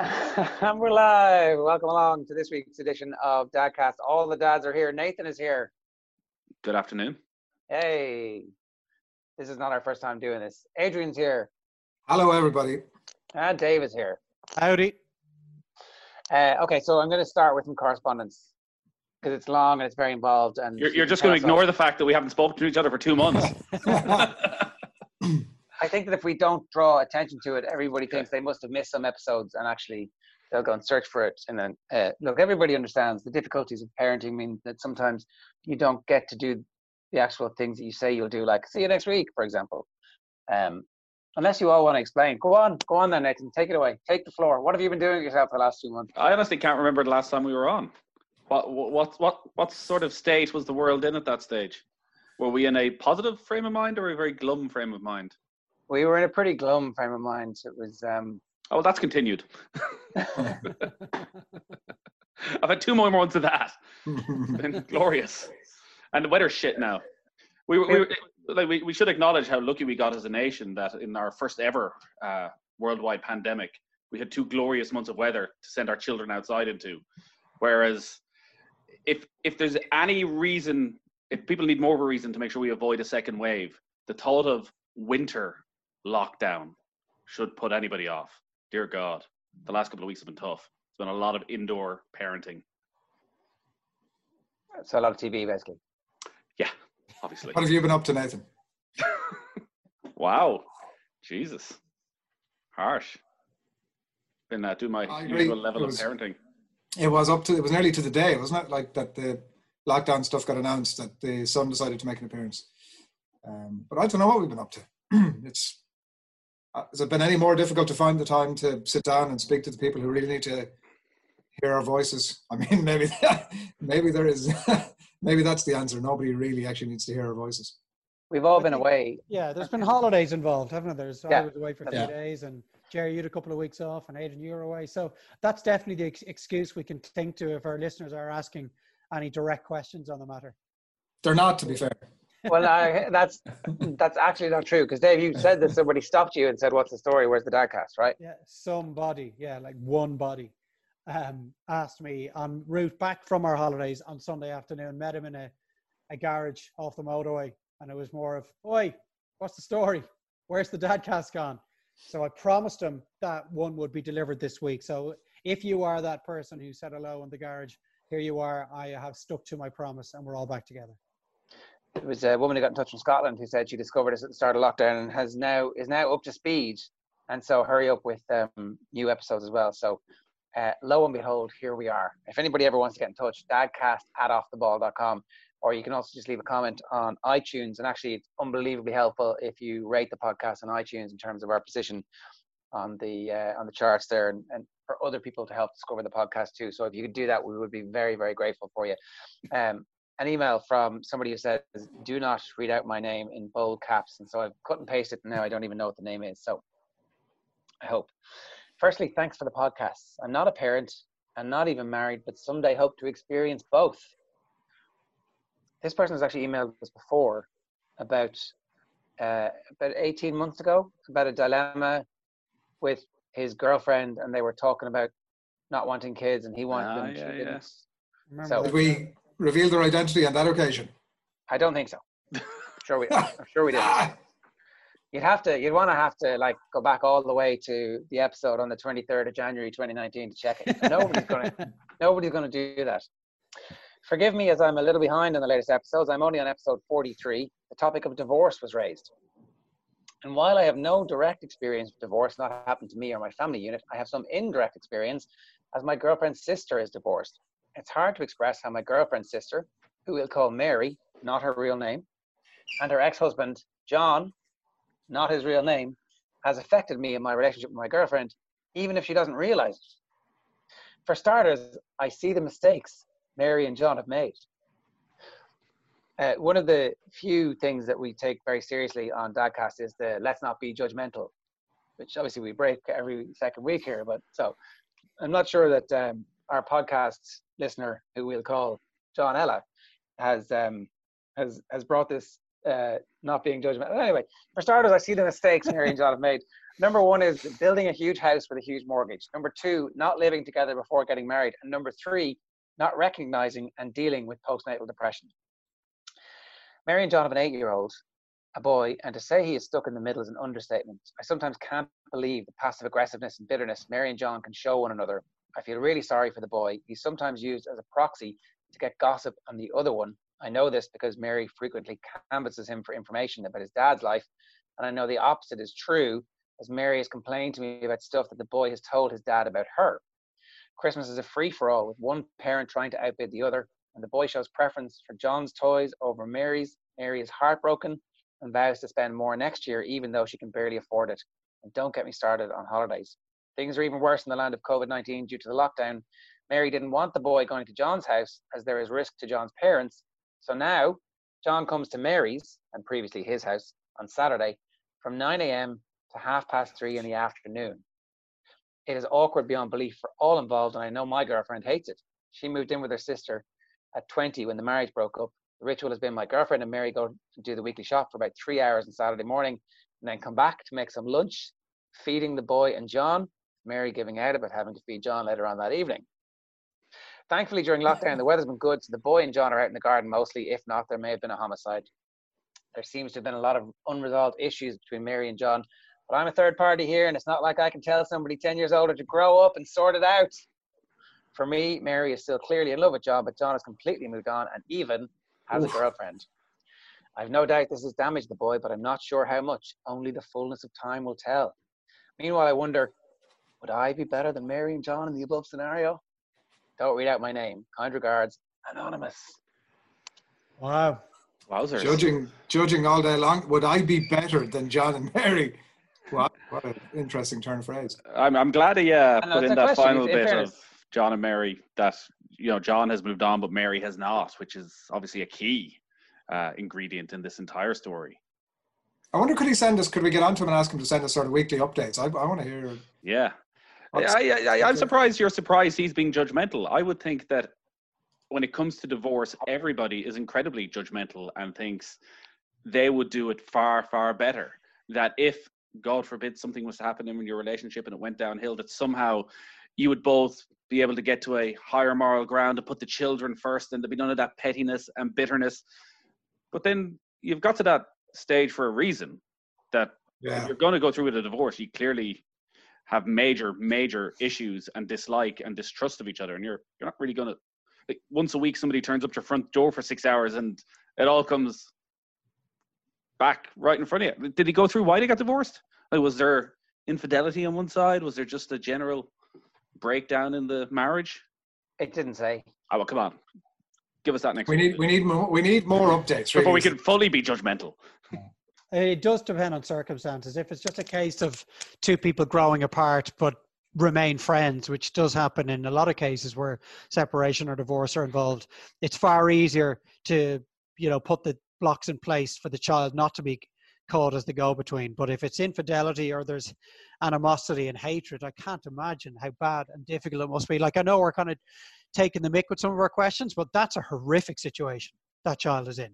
and we're live. Welcome along to this week's edition of Dadcast. All the dads are here. Nathan is here. Good afternoon. Hey, this is not our first time doing this. Adrian's here. Hello, everybody. And Dave is here. Howdy. Uh, okay, so I'm going to start with some correspondence because it's long and it's very involved. And You're, you're just going to ignore the fact that we haven't spoken to each other for two months. I think that if we don't draw attention to it, everybody thinks they must have missed some episodes, and actually they'll go and search for it. And then, uh, look, everybody understands the difficulties of parenting mean that sometimes you don't get to do the actual things that you say you'll do, like see you next week, for example. Um, unless you all want to explain, go on, go on then, Nathan. Take it away. Take the floor. What have you been doing yourself for the last two months? I honestly can't remember the last time we were on. What what what what sort of state was the world in at that stage? Were we in a positive frame of mind or a very glum frame of mind? We were in a pretty glum frame of mind. It was. Um, oh, well, that's continued. I've had two more months of that. been glorious, and the weather's shit now. We, we, like, we, we should acknowledge how lucky we got as a nation that in our first ever uh, worldwide pandemic, we had two glorious months of weather to send our children outside into. Whereas, if if there's any reason, if people need more of a reason to make sure we avoid a second wave, the thought of winter lockdown should put anybody off. Dear God, the last couple of weeks have been tough. It's been a lot of indoor parenting. So a lot of TV, basically. Yeah, obviously. What have you been up to, Nathan? wow, Jesus, harsh. Been uh, doing my I usual agree. level It of parenting. It was up to. It was nearly to the day, wasn't it? Like that the lockdown stuff got announced that the son decided to make an appearance. Um, but I don't know what we've been up to. it's Uh, has it been any more difficult to find the time to sit down and speak to the people who really need to hear our voices? I mean, maybe maybe there is. maybe that's the answer. Nobody really actually needs to hear our voices. We've all been away. Yeah, there's been holidays involved, haven't there? There's I Yeah. was away for a few Yeah. days, and Jerry, you had a couple of weeks off, and Aidan, you were away. So that's definitely the ex- excuse we can think to if our listeners are asking any direct questions on the matter. They're not, to be fair. Well, I, that's that's actually not true because Dave, you said that somebody stopped you and said, "What's the story? Where's the Dadcast?" Right? Yeah, somebody, yeah, like one body, um, asked me on route back from our holidays on Sunday afternoon. Met him in a, a garage off the motorway, and it was more of, "Oi, what's the story? Where's the dadcast gone?" So I promised him that one would be delivered this week. So if you are that person who said hello in the garage, here you are. I have stuck to my promise, and we're all back together. It was a woman who got in touch from Scotland who said she discovered us at the start of lockdown and has now is now up to speed. And so hurry up with um, new episodes as well. So uh, lo and behold, here we are. If anybody ever wants to get in touch, dadcast at offtheball.com. Or you can also just leave a comment on iTunes. And actually, it's unbelievably helpful if you rate the podcast on iTunes in terms of our position on the uh, on the charts there, and, and for other people to help discover the podcast too. So if you could do that, we would be very very grateful for you. Um, an email from somebody who says, "Do not read out my name in bold caps," and so I've cut and pasted. And now I don't even know what the name is. So I hope. Firstly, thanks for the podcast. I'm not a parent and not even married, but someday hope to experience both. This person has actually emailed us before about uh, about 18 months ago about a dilemma with his girlfriend, and they were talking about not wanting kids, and he wanted Ah, them. she yeah, yeah. didn't. Remember So- Did we reveal their identity on that occasion? I don't think so. sure we, I'm sure we did. You'd have to, you'd want to have to like go back all the way to the episode on the 23rd of January 2019 to check it. Nobody's gonna, nobody's gonna do that. Forgive me as I'm a little behind on the latest episodes. I'm only on episode 43. The topic of divorce was raised. And while I have no direct experience with divorce, not happened to me or my family unit, I have some indirect experience as my girlfriend's sister is divorced. It's hard to express how my girlfriend's sister, who we'll call Mary, not her real name, and her ex husband, John, not his real name, has affected me in my relationship with my girlfriend, even if she doesn't realize it. For starters, I see the mistakes Mary and John have made. Uh, one of the few things that we take very seriously on Dadcast is the let's not be judgmental, which obviously we break every second week here. But so I'm not sure that um, our podcast listener, who we'll call John Ella, has um, has has brought this uh, not being judgmental. Anyway, for starters, I see the mistakes Mary and John have made. Number one is building a huge house with a huge mortgage. Number two, not living together before getting married. And number three, not recognizing and dealing with postnatal depression. Mary and John have an eight year old, a boy, and to say he is stuck in the middle is an understatement. I sometimes can't believe the passive aggressiveness and bitterness Mary and John can show one another. I feel really sorry for the boy. He's sometimes used as a proxy to get gossip on the other one. I know this because Mary frequently canvasses him for information about his dad's life, and I know the opposite is true, as Mary has complained to me about stuff that the boy has told his dad about her. Christmas is a free for all, with one parent trying to outbid the other, and the boy shows preference for John's toys over Mary's. Mary is heartbroken and vows to spend more next year, even though she can barely afford it. And don't get me started on holidays. Things are even worse in the land of COVID 19 due to the lockdown. Mary didn't want the boy going to John's house as there is risk to John's parents. So now John comes to Mary's and previously his house on Saturday from 9 a.m. to half past three in the afternoon. It is awkward beyond belief for all involved, and I know my girlfriend hates it. She moved in with her sister at 20 when the marriage broke up. The ritual has been my girlfriend and Mary go to do the weekly shop for about three hours on Saturday morning and then come back to make some lunch, feeding the boy and John, Mary giving out about having to feed John later on that evening. Thankfully, during lockdown, the weather's been good, so the boy and John are out in the garden mostly. If not, there may have been a homicide. There seems to have been a lot of unresolved issues between Mary and John, but I'm a third party here, and it's not like I can tell somebody 10 years older to grow up and sort it out. For me, Mary is still clearly in love with John, but John has completely moved on and even has a girlfriend. I've no doubt this has damaged the boy, but I'm not sure how much. Only the fullness of time will tell. Meanwhile, I wonder would I be better than Mary and John in the above scenario? Don't read out my name. Kind regards, Anonymous. Wow. Wowzers. Judging, judging all day long, would I be better than John and Mary? What, what an interesting turn of phrase. I'm, I'm glad he uh, put in that question. final bit of John and Mary that, you know, John has moved on, but Mary has not, which is obviously a key uh, ingredient in this entire story. I wonder, could he send us? Could we get on to him and ask him to send us sort of weekly updates? I, I want to hear. Yeah, I, am surprised you're surprised he's being judgmental. I would think that when it comes to divorce, everybody is incredibly judgmental and thinks they would do it far, far better. That if, God forbid, something was to happen in your relationship and it went downhill, that somehow you would both be able to get to a higher moral ground to put the children first and there'd be none of that pettiness and bitterness. But then you've got to that stage for a reason that yeah. you're going to go through with a divorce. You clearly have major, major issues and dislike and distrust of each other, and you're you're not really gonna like once a week somebody turns up to your front door for six hours and it all comes back right in front of you. Did he go through why they got divorced? Like, was there infidelity on one side? Was there just a general breakdown in the marriage? It didn't say. Oh well, come on, give us that next. We week. need we need more we need more updates before we can fully be judgmental. It does depend on circumstances. If it's just a case of two people growing apart but remain friends, which does happen in a lot of cases where separation or divorce are involved, it's far easier to, you know, put the blocks in place for the child not to be caught as the go-between. But if it's infidelity or there's animosity and hatred, I can't imagine how bad and difficult it must be. Like I know we're kind of taking the mick with some of our questions, but that's a horrific situation that child is in.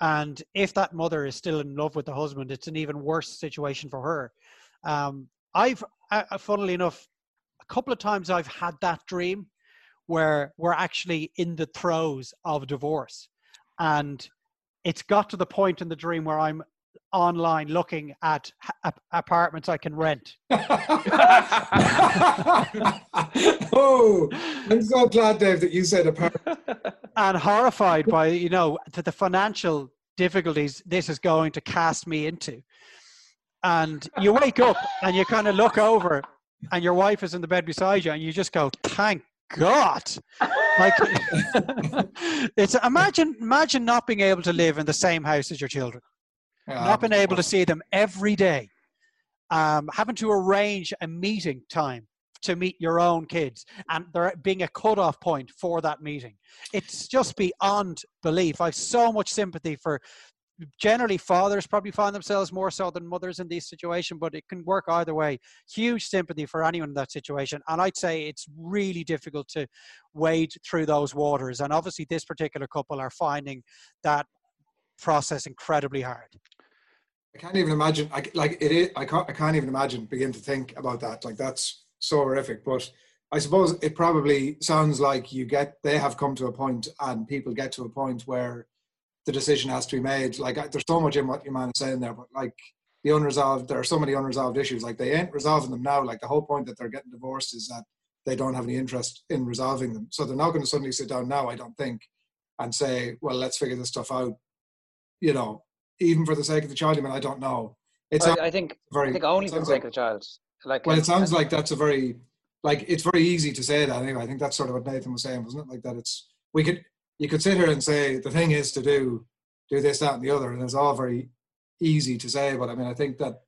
And if that mother is still in love with the husband, it's an even worse situation for her. Um, I've, uh, funnily enough, a couple of times I've had that dream where we're actually in the throes of divorce. And it's got to the point in the dream where I'm online looking at apartments I can rent. oh, I'm so glad, Dave, that you said apartment. and horrified by you know the, the financial difficulties this is going to cast me into. And you wake up and you kind of look over, and your wife is in the bed beside you, and you just go, "Thank God!" Like it's imagine imagine not being able to live in the same house as your children not been able to see them every day, um, having to arrange a meeting time to meet your own kids and there being a cutoff point for that meeting. It's just beyond belief. I have so much sympathy for generally fathers probably find themselves more so than mothers in this situation, but it can work either way. Huge sympathy for anyone in that situation. And I'd say it's really difficult to wade through those waters. And obviously, this particular couple are finding that process incredibly hard. I can't even imagine. I, like it is. I can't. I can't even imagine. Begin to think about that. Like that's so horrific. But I suppose it probably sounds like you get. They have come to a point, and people get to a point where the decision has to be made. Like there's so much in what your man is saying there, but like the unresolved, there are so many unresolved issues. Like they ain't resolving them now. Like the whole point that they're getting divorced is that they don't have any interest in resolving them. So they're not going to suddenly sit down now. I don't think, and say, well, let's figure this stuff out. You know, even for the sake of the child. I mean, I don't know. It's well, I think very, I think only for the sake like, of the child. Like, well, it sounds like that's a very like it's very easy to say that anyway. I think that's sort of what Nathan was saying, wasn't it? Like that it's we could you could sit here and say the thing is to do do this, that, and the other, and it's all very easy to say. But I mean, I think that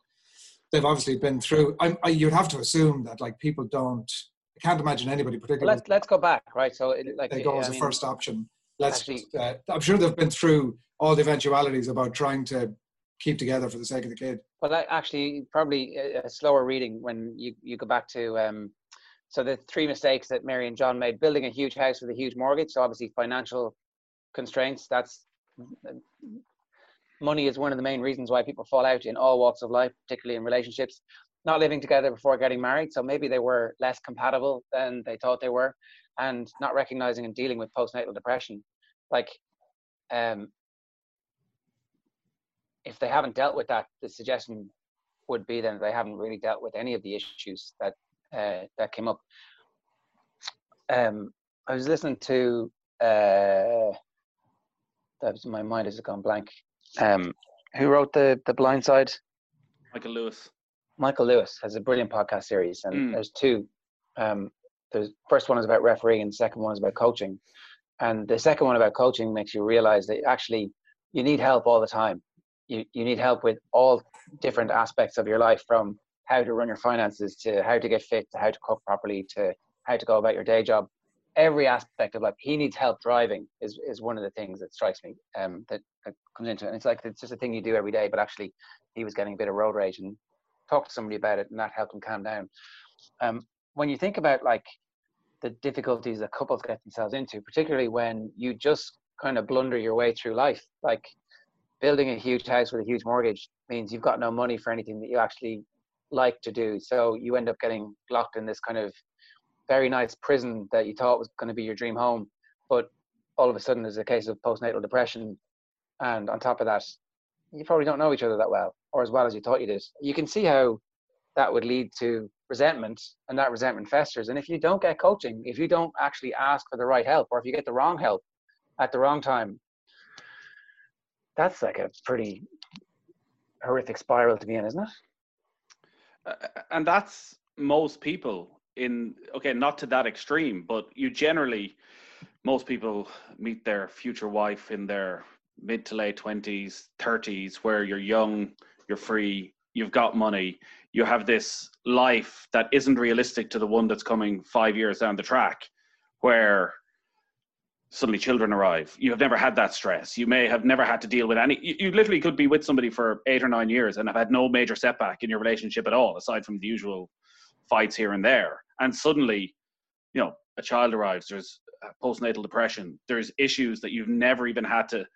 they've obviously been through. I, I, you'd have to assume that like people don't. I can't imagine anybody particularly. Well, let's let's go back, right? So it, like they go yeah, as I a mean, first option. Let's. Actually, uh, I'm sure they've been through all the eventualities about trying to keep together for the sake of the kid. Well, actually, probably a slower reading when you, you go back to um, so the three mistakes that Mary and John made: building a huge house with a huge mortgage. So obviously, financial constraints. That's money is one of the main reasons why people fall out in all walks of life, particularly in relationships. Not living together before getting married, so maybe they were less compatible than they thought they were, and not recognizing and dealing with postnatal depression. Like, um, if they haven't dealt with that, the suggestion would be then they haven't really dealt with any of the issues that uh, that came up. Um, I was listening to uh, that was my mind has gone blank. Um, who wrote the the Blind Side? Michael Lewis. Michael Lewis has a brilliant podcast series, and mm. there's two. Um, the first one is about refereeing, and the second one is about coaching. And the second one about coaching makes you realize that actually you need help all the time. You, you need help with all different aspects of your life from how to run your finances to how to get fit to how to cook properly to how to go about your day job. Every aspect of life he needs help driving is, is one of the things that strikes me um, that, that comes into it. And it's like it's just a thing you do every day but actually he was getting a bit of road rage and talked to somebody about it and that helped him calm down. Um, when you think about like the difficulties that couples get themselves into particularly when you just kind of blunder your way through life like building a huge house with a huge mortgage means you've got no money for anything that you actually like to do. So you end up getting locked in this kind of very nice prison that you thought was going to be your dream home, but all of a sudden there's a case of postnatal depression, and on top of that, you probably don't know each other that well or as well as you thought you did. You can see how that would lead to resentment, and that resentment festers. And if you don't get coaching, if you don't actually ask for the right help, or if you get the wrong help at the wrong time, that's like a pretty horrific spiral to be in, isn't it? Uh, and that's most people in okay, not to that extreme, but you generally most people meet their future wife in their mid to late twenties, thirties, where you're young, you're free, you've got money, you have this life that isn't realistic to the one that's coming five years down the track, where suddenly children arrive. You have never had that stress. You may have never had to deal with any. You, you, literally could be with somebody for eight or nine years and have had no major setback in your relationship at all, aside from the usual fights here and there. And suddenly, you know, a child arrives. There's postnatal depression. There's issues that you've never even had to.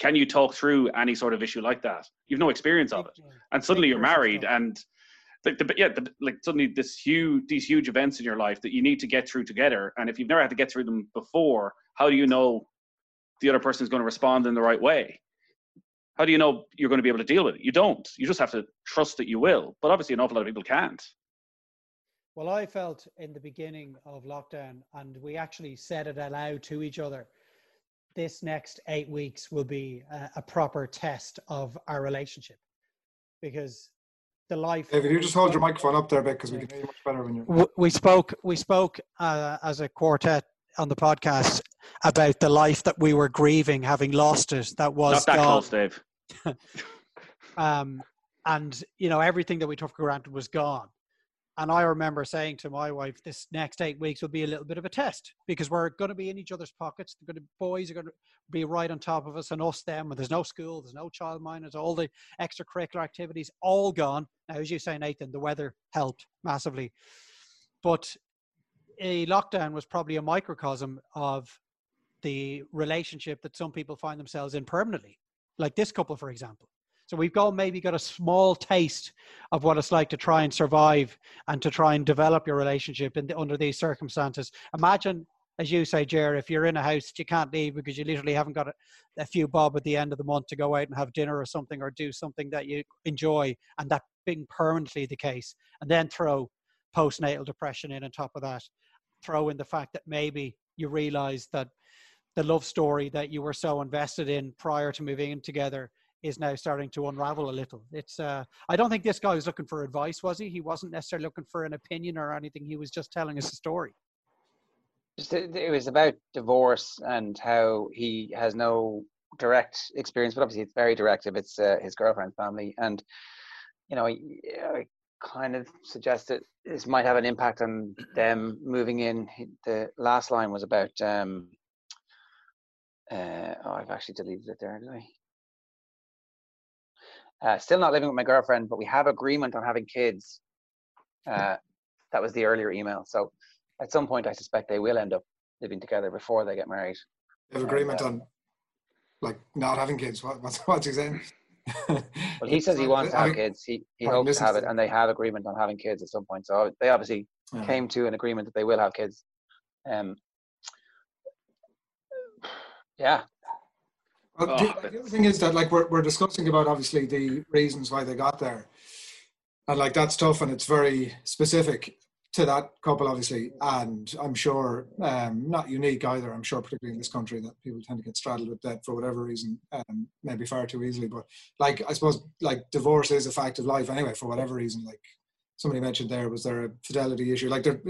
Can you talk through any sort of issue like that? You've no experience of it, and suddenly you're married and like the, yeah, the, like suddenly this huge these huge events in your life that you need to get through together. And if you've never had to get through them before, how do you know the other person is going to respond in the right way? How do you know you're going to be able to deal with it? You don't. You just have to trust that you will. But obviously, an awful lot of people can't. Well, I felt in the beginning of lockdown, and we actually said it aloud to each other. This next eight weeks will be a, a proper test of our relationship because the life. David, you just hold your microphone up there, a bit because we can hear you much better when you. We spoke. We spoke uh, as a quartet on the podcast about the life that we were grieving, having lost it. That was not that gone. close, Dave. um, and you know everything that we took for granted was gone. And I remember saying to my wife, this next eight weeks will be a little bit of a test because we're going to be in each other's pockets. The boys are going to be right on top of us and us, them. And there's no school, there's no child minders, all the extracurricular activities all gone. Now, as you say, Nathan, the weather helped massively. But a lockdown was probably a microcosm of the relationship that some people find themselves in permanently. like this couple, for example. So we've got maybe got a small taste of what it's like to try and survive and to try and develop your relationship in the, under these circumstances. Imagine, as you say, Jer, if you're in a house that you can't leave because you literally haven't got a, a few bob at the end of the month to go out and have dinner or something or do something that you enjoy, and that being permanently the case, and then throw postnatal depression in on top of that, throw in the fact that maybe you realize that the love story that you were so invested in prior to moving in together is now starting to unravel a little. It's uh, I don't think this guy was looking for advice, was he? He wasn't necessarily looking for an opinion or anything. He was just telling us a story. Just it was about divorce and how he has no direct experience, but obviously it's very directive. It's uh, his girlfriend's family, and you know, I, kind of suggest that this might have an impact on them moving in. The last line was about. Um, uh, oh, I've actually deleted it there, I? Uh, still not living with my girlfriend, but we have agreement on having kids. Uh, that was the earlier email. So at some point, I suspect they will end up living together before they get married. They have agreement and, uh, on like not having kids. What, what's what's he saying? well, he says he wants to have kids. He he hopes to have it, and they have agreement on having kids at some point. So they obviously yeah. came to an agreement that they will have kids. Um, yeah, well, the, oh, the, other thing is that like we're we're discussing about obviously the reasons why they got there, and like that's tough and it's very specific to that couple obviously, and I'm sure um, not unique either. I'm sure particularly in this country that people tend to get straddled with debt for whatever reason, um, maybe far too easily. But like I suppose like divorce is a fact of life anyway for whatever reason. Like somebody mentioned there, was there a fidelity issue? Like there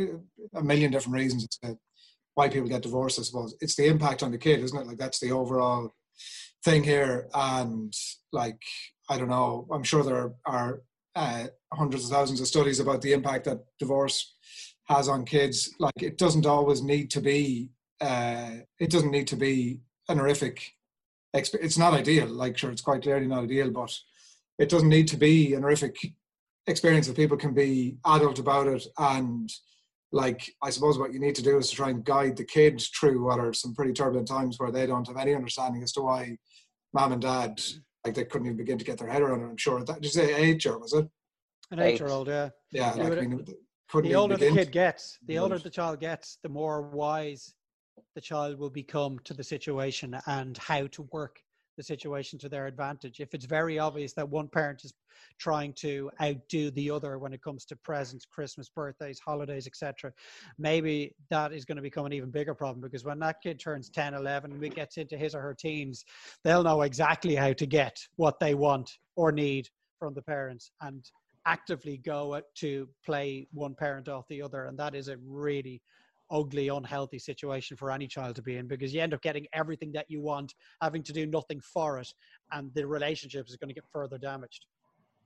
are a million different reasons why people get divorced. I suppose it's the impact on the kid, isn't it? Like that's the overall thing here and like i don't know i'm sure there are uh, hundreds of thousands of studies about the impact that divorce has on kids. Like it doesn't always need to be uh, it doesn't need to be an horrific it's not ideal like sure it's quite clearly not ideal but it doesn't need to be an horrific experience that people can be adult about it and like I suppose what you need to do is to try and guide the kid through what are some pretty turbulent times where they don't have any understanding as to why mom and dad like they couldn't even begin to get their head around it. I'm sure that did you say age or was it? An eight year old, yeah. Yeah, like, I mean, the older the kid gets, the older the child gets, the more wise the child will become to the situation and how to work the situation to their advantage. If it's very obvious that one parent is trying to outdo the other when it comes to presents, Christmas, birthdays, holidays, etc., maybe that is going to become an even bigger problem because when that kid turns 10, 11, and gets into his or her teens, they'll know exactly how to get what they want or need from the parents and actively go to play one parent off the other. And that is a really ugly, unhealthy situation for any child to be in because you end up getting everything that you want, having to do nothing for it, and the relationship is going to get further damaged.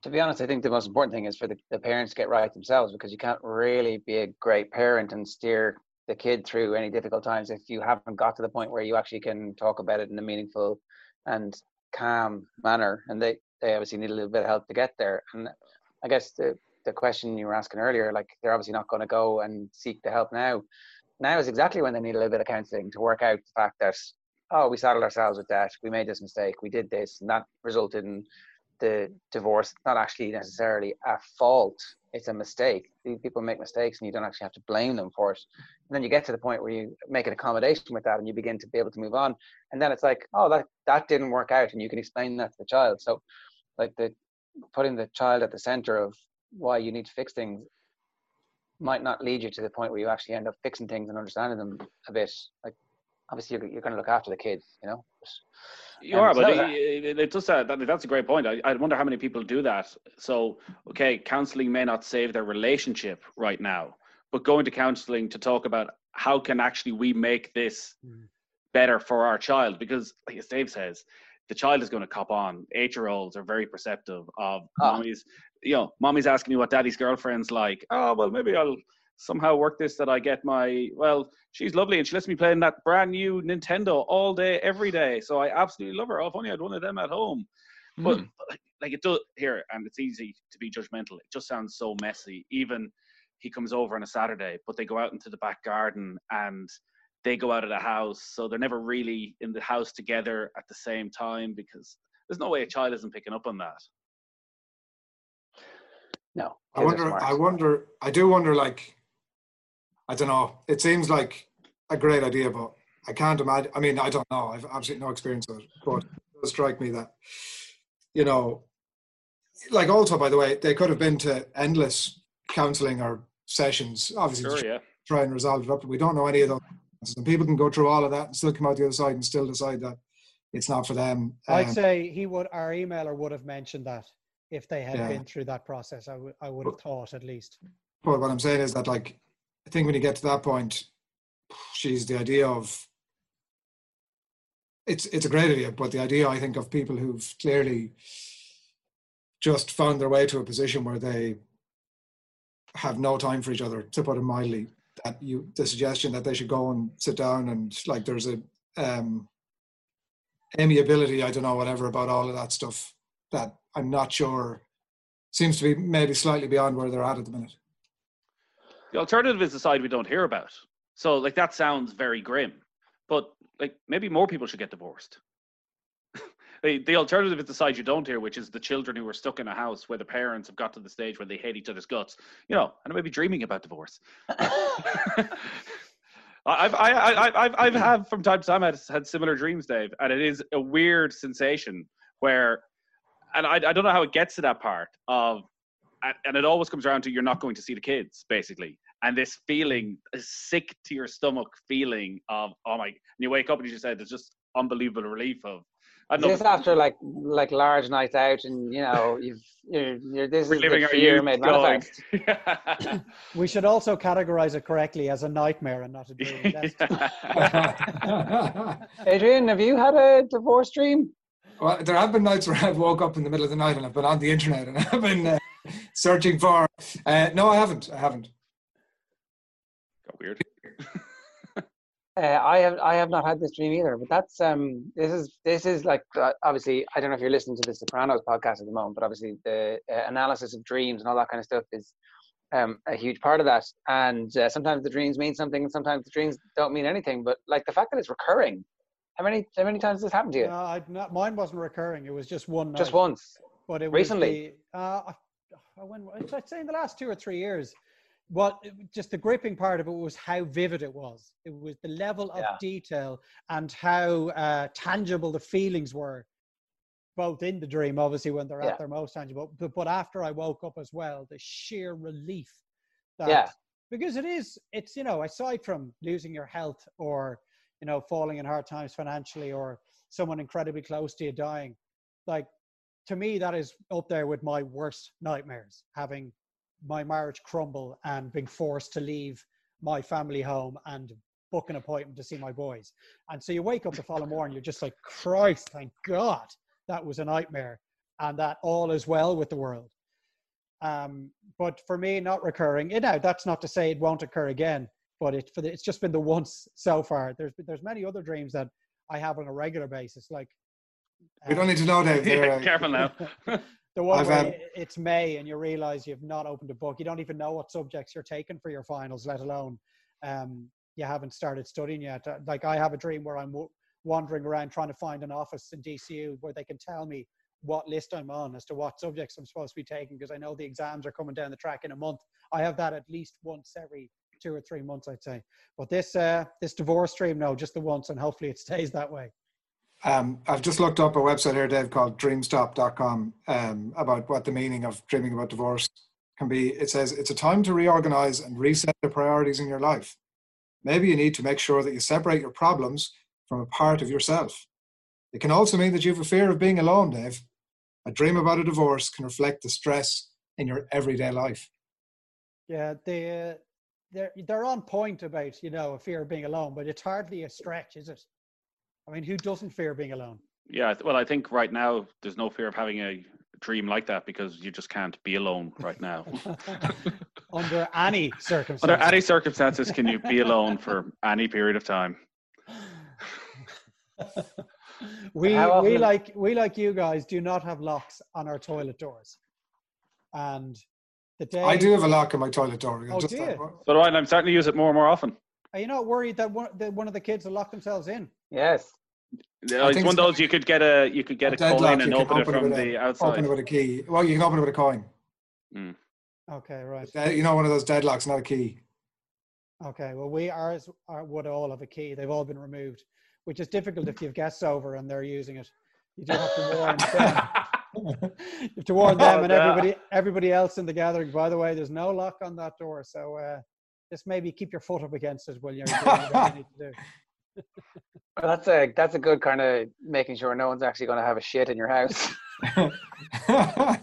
To be honest, I think the most important thing is for the, the parents to get right themselves because you can't really be a great parent and steer the kid through any difficult times if you haven't got to the point where you actually can talk about it in a meaningful and calm manner. And they, they obviously need a little bit of help to get there. And I guess the, the question you were asking earlier, like they're obviously not going to go and seek the help now now is exactly when they need a little bit of counselling to work out the fact that oh we saddled ourselves with that we made this mistake we did this and that resulted in the divorce. Not actually necessarily a fault it's a mistake. People make mistakes and you don't actually have to blame them for it. And then you get to the point where you make an accommodation with that and you begin to be able to move on. And then it's like oh that that didn't work out and you can explain that to the child. So like the putting the child at the center of why you need to fix things might not lead you to the point where you actually end up fixing things and understanding them a bit. Like, obviously, you're, you're going to look after the kids, you know. You are, but it, it, does that, that, That's a great point. I, I wonder how many people do that. So, okay, counselling may not save their relationship right now, but going to counselling to talk about how can actually we make this mm. better for our child, because, like as Dave says, the child is going to cop on. Eight year olds are very perceptive of oh. mommy's you know, mommy's asking me what daddy's girlfriend's like. Oh, well, maybe I'll somehow work this that I get my, well, she's lovely and she lets me play in that brand new Nintendo all day, every day. So I absolutely love her. Oh, if only I had one of them at home. Mm. But like it does here, and it's easy to be judgmental. It just sounds so messy. Even he comes over on a Saturday, but they go out into the back garden and they go out of the house. So they're never really in the house together at the same time because There's no way a child isn't picking up on that. No. I wonder. I wonder. I do wonder. Like, I don't know. It seems like a great idea, but I can't imagine. I mean, I don't know. I've absolutely no experience of it, but it does strike me that, you know, like also by the way, they could have been to endless counselling or sessions, obviously to Sure, yeah. try and resolve it up. But we don't know any of those. And people can go through all of that and still come out the other side and still decide that it's not for them. I'd Um, say he would. Our emailer would have mentioned that if they had Yeah. been through that process. I would. I would have thought at least. But what I'm saying is that, like, I think when you get to that point, she's the idea of it's it's a great idea, but the idea I think of people who've clearly just found their way to a position where they have no time for each other, to put it mildly. That you the suggestion that they should go and sit down and like there's a um amiability, I don't know, whatever about all of that stuff that I'm not sure seems to be maybe slightly beyond where they're at at the minute. The alternative is the side we don't hear about. So like that sounds very grim, but like maybe more people should get divorced. the, the alternative is the side you don't hear, which is the children who are stuck in a house where the parents have got to the stage where they hate each other's guts, you know, and maybe dreaming about divorce. I've, I, I, I've, I've had from time to time had, had similar dreams, Dave, and it is a weird sensation where, and I, I don't know how it gets to that part of, and, and it always comes around to you're not going to see the kids, basically, and this feeling, a sick to your stomach feeling of, oh my, and you wake up and you just said, it's just unbelievable relief of, I don't This know, after like like large nights out, and you know you've you're, you're this is reliving the our fear made going. manifest. We should also categorize it correctly as a nightmare and not a dream. Adrian, have you had a divorce dream? Well, there have been nights where I've woke up in the middle of the night and I've been on the internet and I've been uh, searching for. Uh, no, I haven't. I haven't. Got weird. Uh, I have I have not had this dream either, but that's um this is this is like uh, obviously I don't know if you're listening to the Sopranos podcast at the moment, but obviously the uh, analysis of dreams and all that kind of stuff is um a huge part of that. And uh, sometimes the dreams mean something, and sometimes the dreams don't mean anything. But like the fact that it's recurring, how many how many times has this happened to you? Not, mine wasn't recurring. It was just one night. Just once. But it Recently? was the, uh, I, I went, I'd say in the last two or three years. What just the gripping part of it was how vivid it was. It was the level of Yeah. detail and how uh, tangible the feelings were, both in the dream, obviously when they're Yeah. at their most tangible, but, but after I woke up as well, the sheer relief that Yeah. because it is it's you know aside from losing your health or you know falling in hard times financially or someone incredibly close to you dying. Like to me that is up there with my worst nightmares having my marriage crumble and being forced to leave my family home and book an appointment to see my boys. And so you wake up the following morning you're just like christ thank god that was a nightmare and that all is well with the world. Um, but for me, not recurring. You know, that's not to say it won't occur again, but it for the, it's just been the once so far. There's there's many other dreams that I have on a regular basis, like We don't um, need to know, Dave. They're, Yeah, uh, careful now. the one I've where had- y- it's May and you realize you've not opened a book. You don't even know what subjects you're taking for your finals, let alone um, you haven't started studying yet. Uh, Like I have a dream where I'm w- wandering around trying to find an office in DCU where they can tell me what list I'm on as to what subjects I'm supposed to be taking because I know the exams are coming down the track in a month. I have that at least once every two or three months, I'd say. But this uh, this divorce dream, no, just the once, and hopefully it stays that way. Um, I've just looked up a website here, Dave, called dreamstop.com um, about what the meaning of dreaming about divorce can be. It says it's a time to reorganize and reset the priorities in your life. Maybe you need to make sure that you separate your problems from a part of yourself. It can also mean that you have a fear of being alone, Dave. A dream about a divorce can reflect the stress in your everyday life. Yeah, they uh, they're they're on point about you know a fear of being alone, but it's hardly a stretch, is it? I mean, who doesn't fear being alone? Yeah, well, I think right now there's no fear of having a dream like that because you just can't be alone right now. Under any circumstance. Under any circumstances, can you be alone for any period of time? we we like we like you guys do not have locks on our toilet doors, and the day I do have a lock on my toilet door. Oh, Just do you? So do I, and I'm starting to use it more and more often. Are you not worried that one, that one of the kids will lock themselves in? Yes. Yeah, it's think one of those you could get a you could get a, deadlock, coin you and can open it from with the a, outside. Open it with a key. Well, you can open it with a coin. Okay, right. Uh, You know, one of those deadlocks, not a key. Okay, well, we ours are, would all have a key. They've all been removed, which is difficult if you have guests over and they're using it. You do have to warn them. You have to warn them and Oh, yeah. everybody everybody else in the gathering. By the way, there's no lock on that door, so uh, just maybe keep your foot up against it when you're doing you need to do. Well, that's a that's a good kind of making sure no one's actually going to have a shit in your house. oh,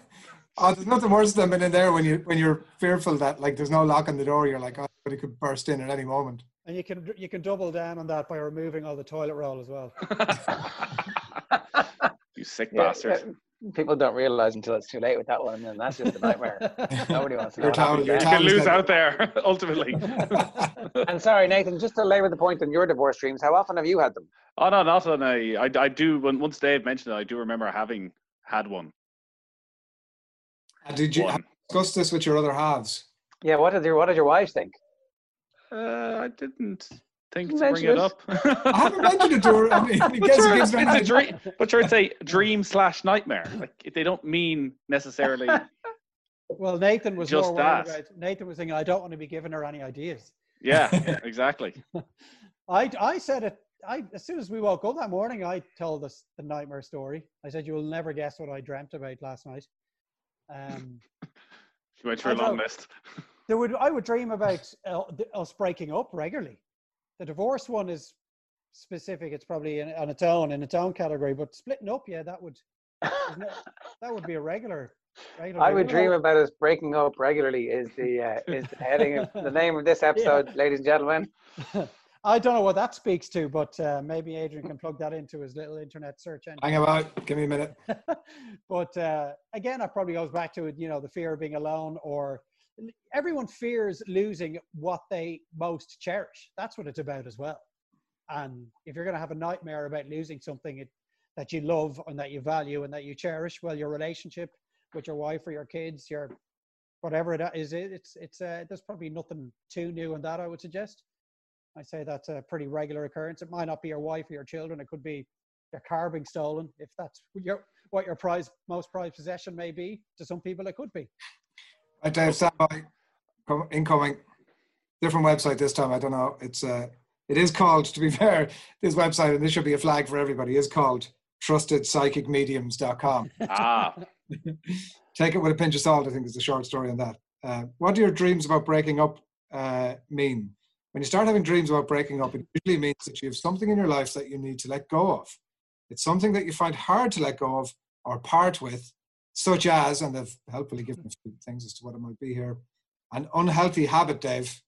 there's nothing worse than being in there when you when you're fearful that like there's no lock on the door. You're like, oh, but it could burst in at any moment. And you can you can double down on that by removing all the toilet roll as well. you sick Yeah, bastard. Yeah. People don't realize until it's too late with that one, and then that's just a nightmare. Nobody wants to Your what towel- your then. You can lose out there ultimately. And sorry, Nathan, just to labour the point on your divorce dreams, how often have you had them? Oh no, not on a. I, I do. When once Dave mentioned it, I do remember having had one. And did you One. discuss this with your other halves? Yeah, what did your what did your wives think? Uh, I didn't think to Mention bring it it. up. I haven't mentioned it to her. I mean, But case sure, it it's gives a dream. But sure, it's a dream slash nightmare. Like if they don't mean necessarily. Well, Nathan was Just that. about. Nathan was saying, "I don't want to be giving her any ideas." Yeah, yeah, exactly. I I said it. I as soon as we woke up that morning, I told us the nightmare story. I said, "You will never guess what I dreamt about last night." Um, You went through a long list. there would I would dream about uh, us breaking up regularly. The divorce one is specific; it's probably in, on its own in its own category. But splitting up, yeah, that would isn't that would be a regular. regular I would We dream all- about us breaking up regularly. Is the uh, is the heading of the name of this episode, ladies and gentlemen? I don't know what that speaks to, but uh, maybe Adrian can plug that into his little internet search engine. Hang about. Give me a minute. but uh, again, that probably goes back to you know the fear of being alone, or everyone fears losing what they most cherish. That's what it's about as well. And if you're going to have a nightmare about losing something it, that you love and that you value and that you cherish, well, your relationship with your wife or your kids, your whatever it is, it, it's it's uh, there's probably nothing too new in that. I would suggest. I say that's a pretty regular occurrence. It might not be your wife or your children. It could be your car being stolen, if that's your what your prize most prized possession may be. To some people, it could be. Right, Dave, stand by. Incoming. Different website this time. I don't know. It's uh, it is called. To be fair, this website, and this should be a flag for everybody, is called trustedpsychicmediums.com. Ah, Take it with a pinch of salt. I think is the short story on that. Uh, what do your dreams about breaking up uh, mean? When you start having dreams about breaking up, it usually means that you have something in your life that you need to let go of. It's something that you find hard to let go of or part with, such as, and they've helpfully given a few things as to what it might be here, an unhealthy habit, Dave,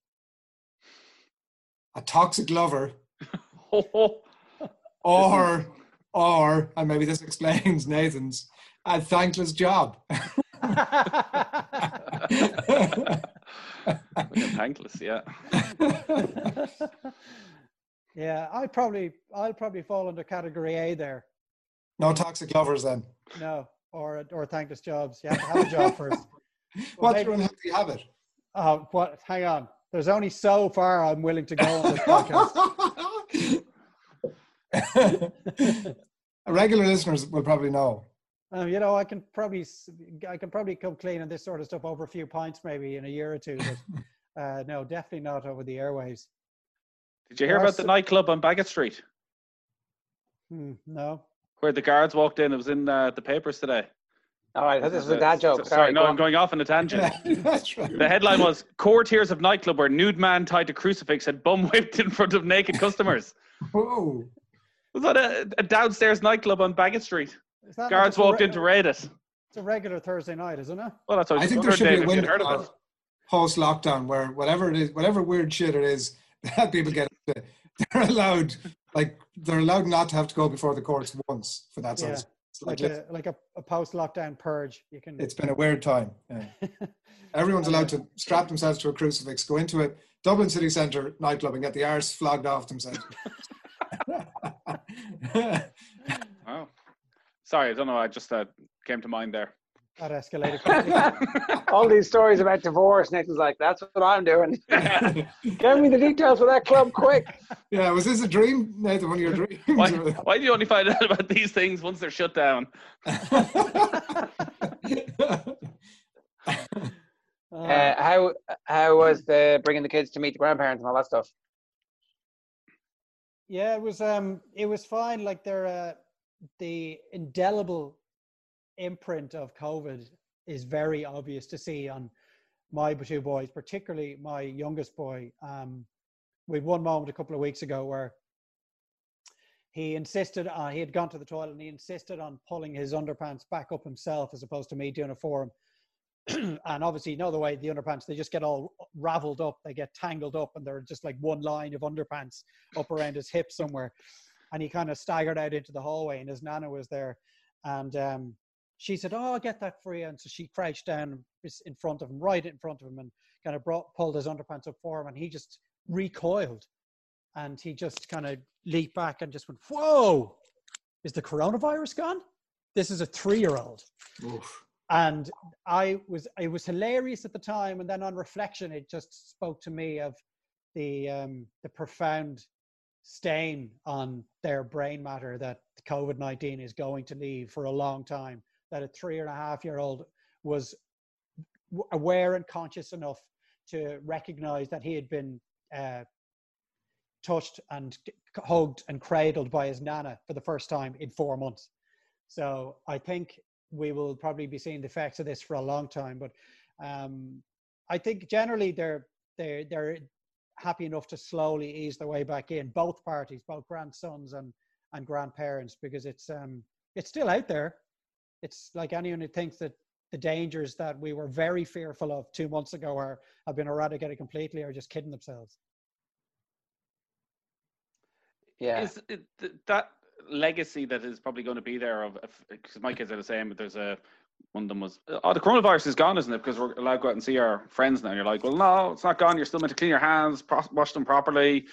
a toxic lover, or, or, and maybe this explains Nathan's, a thankless job. thankless. Yeah. yeah, I probably I'll probably fall under category A there. no toxic lovers then. No, or or thankless jobs. You have to have a job first. What's maybe- your unhealthy habit? Uh, what? Hang on. There's only so far I'm willing to go on this podcast. Regular listeners will probably know. Um, you know, I can probably s- I can probably come clean on this sort of stuff over a few pints maybe in a year or two, but uh, no, definitely not over the airways. Did you hear about the nightclub on Baggot Street Hmm, no. Where the guards walked in? It was in uh, the papers today. All right, this is a dad joke. Sorry, Sorry, no, go I'm going off on a tangent. That's right. The headline was Court hears of nightclub where nude man tied to crucifix had bum whipped in front of naked customers. Whoa. Was that a, a downstairs nightclub on Baggot Street? Is that not Guards walked re- in to raid it. It's a regular Thursday night, isn't it? Well, that's what I I think there should Dave, be a if window heard of it. post lockdown where whatever it is, whatever weird shit it is that people get, into, they're allowed, like they're allowed not to have to go before the courts once for that sort Yeah, stuff. It's like, Like a like a, a post lockdown purge. You can. it's been a weird time. Yeah. Everyone's allowed to strap themselves to a crucifix, go into a Dublin city centre nightclub and get the arse flogged off themselves. Oh. Sorry, I don't know. I just uh, came to mind there. That escalated. All these stories about divorce. Nathan's like, that's what I'm doing. Give me the details for that club quick. Yeah, was this a dream, Nathan? One of your dreams? Why, why do you only find out about these things once they're shut down? Uh, how how was the bringing the kids to meet the grandparents and all that stuff? Yeah, it was um it was fine. Like they're uh, the indelible imprint of COVID is very obvious to see on my two boys, particularly my youngest boy. Um, we had one moment a couple of weeks ago where he insisted on he had gone to the toilet and he insisted on pulling his underpants back up himself as opposed to me doing it for him. and obviously, you know the way the underpants they just get all raveled up, they get tangled up, and they're just like one line of underpants up around his hip somewhere. And he kind of staggered out into the hallway, and his nana was there, and um, she said, "Oh, I'll get that for you." And so she crouched down in front of him, right in front of him, and kind of brought pulled his underpants up for him, and he just recoiled, and he just kind of leaped back and just went, "Whoa! Is the coronavirus gone? This is a three-year-old." Oof. and I was it was hilarious at the time, and then on reflection, it just spoke to me of the um, the profound stain on their brain matter that COVID nineteen is going to leave for a long time. That a three and a half year old was aware and conscious enough to recognize that he had been uh, touched and hugged and cradled by his nana for the first time in four months. So I think we will probably be seeing the effects of this for a long time. But um, I think generally they're they're they're happy enough to slowly ease their way back in. Both parties, both grandsons and and grandparents, because it's um it's still out there. It's like anyone who thinks that the dangers that we were very fearful of two months ago are have been eradicated completely are just kidding themselves. Yeah. Is it, that legacy that is probably going to be there of because my kids are the same, but there's a one of them was oh the coronavirus is gone, isn't it? Because we're allowed to go out and see our friends now. And you're like, well, no, it's not gone. You're still meant to clean your hands, pro- wash them properly.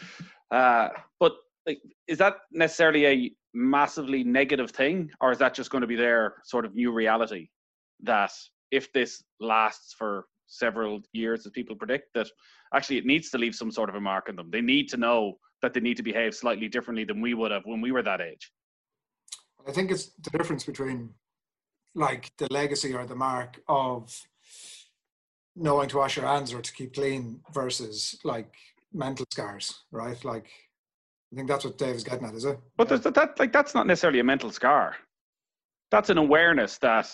Uh, but like, is that necessarily a massively negative thing, or is that just going to be their sort of new reality? That if this lasts for several years, as people predict, that actually it needs to leave some sort of a mark on them. They need to know that they need to behave slightly differently than we would have when we were that age. I think it's the difference between like the legacy or the mark of knowing to wash your hands or to keep clean versus like mental scars, right? Like I think that's what Dave is getting at, is it? But there's that, that like that's not necessarily a mental scar. That's an awareness that